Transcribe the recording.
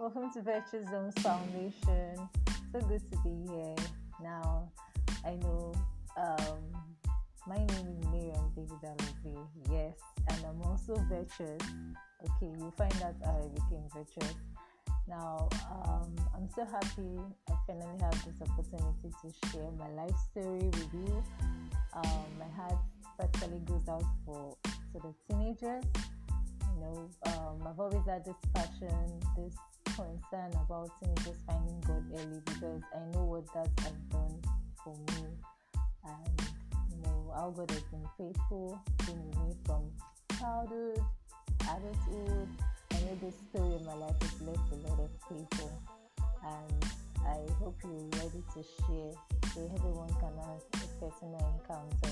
welcome to Virtuous Homes Foundation. So good to be here. Now, I know um, my name is Miriam David Alove. Yes, and I'm also virtuous. Okay, you find out how I became virtuous. Now, um, I'm so happy I finally have this opportunity to share my life story with you. Um, my heart particularly goes out for to the teenagers. You know, um, I've always had this passion, this concern about teenagers finding God early because I know what that has done for me, and you know how God has been faithful, bringing me from childhood, adulthood. I know this story of my life has blessed a lot of people, and I hope you're ready to share so everyone can have a personal encounter.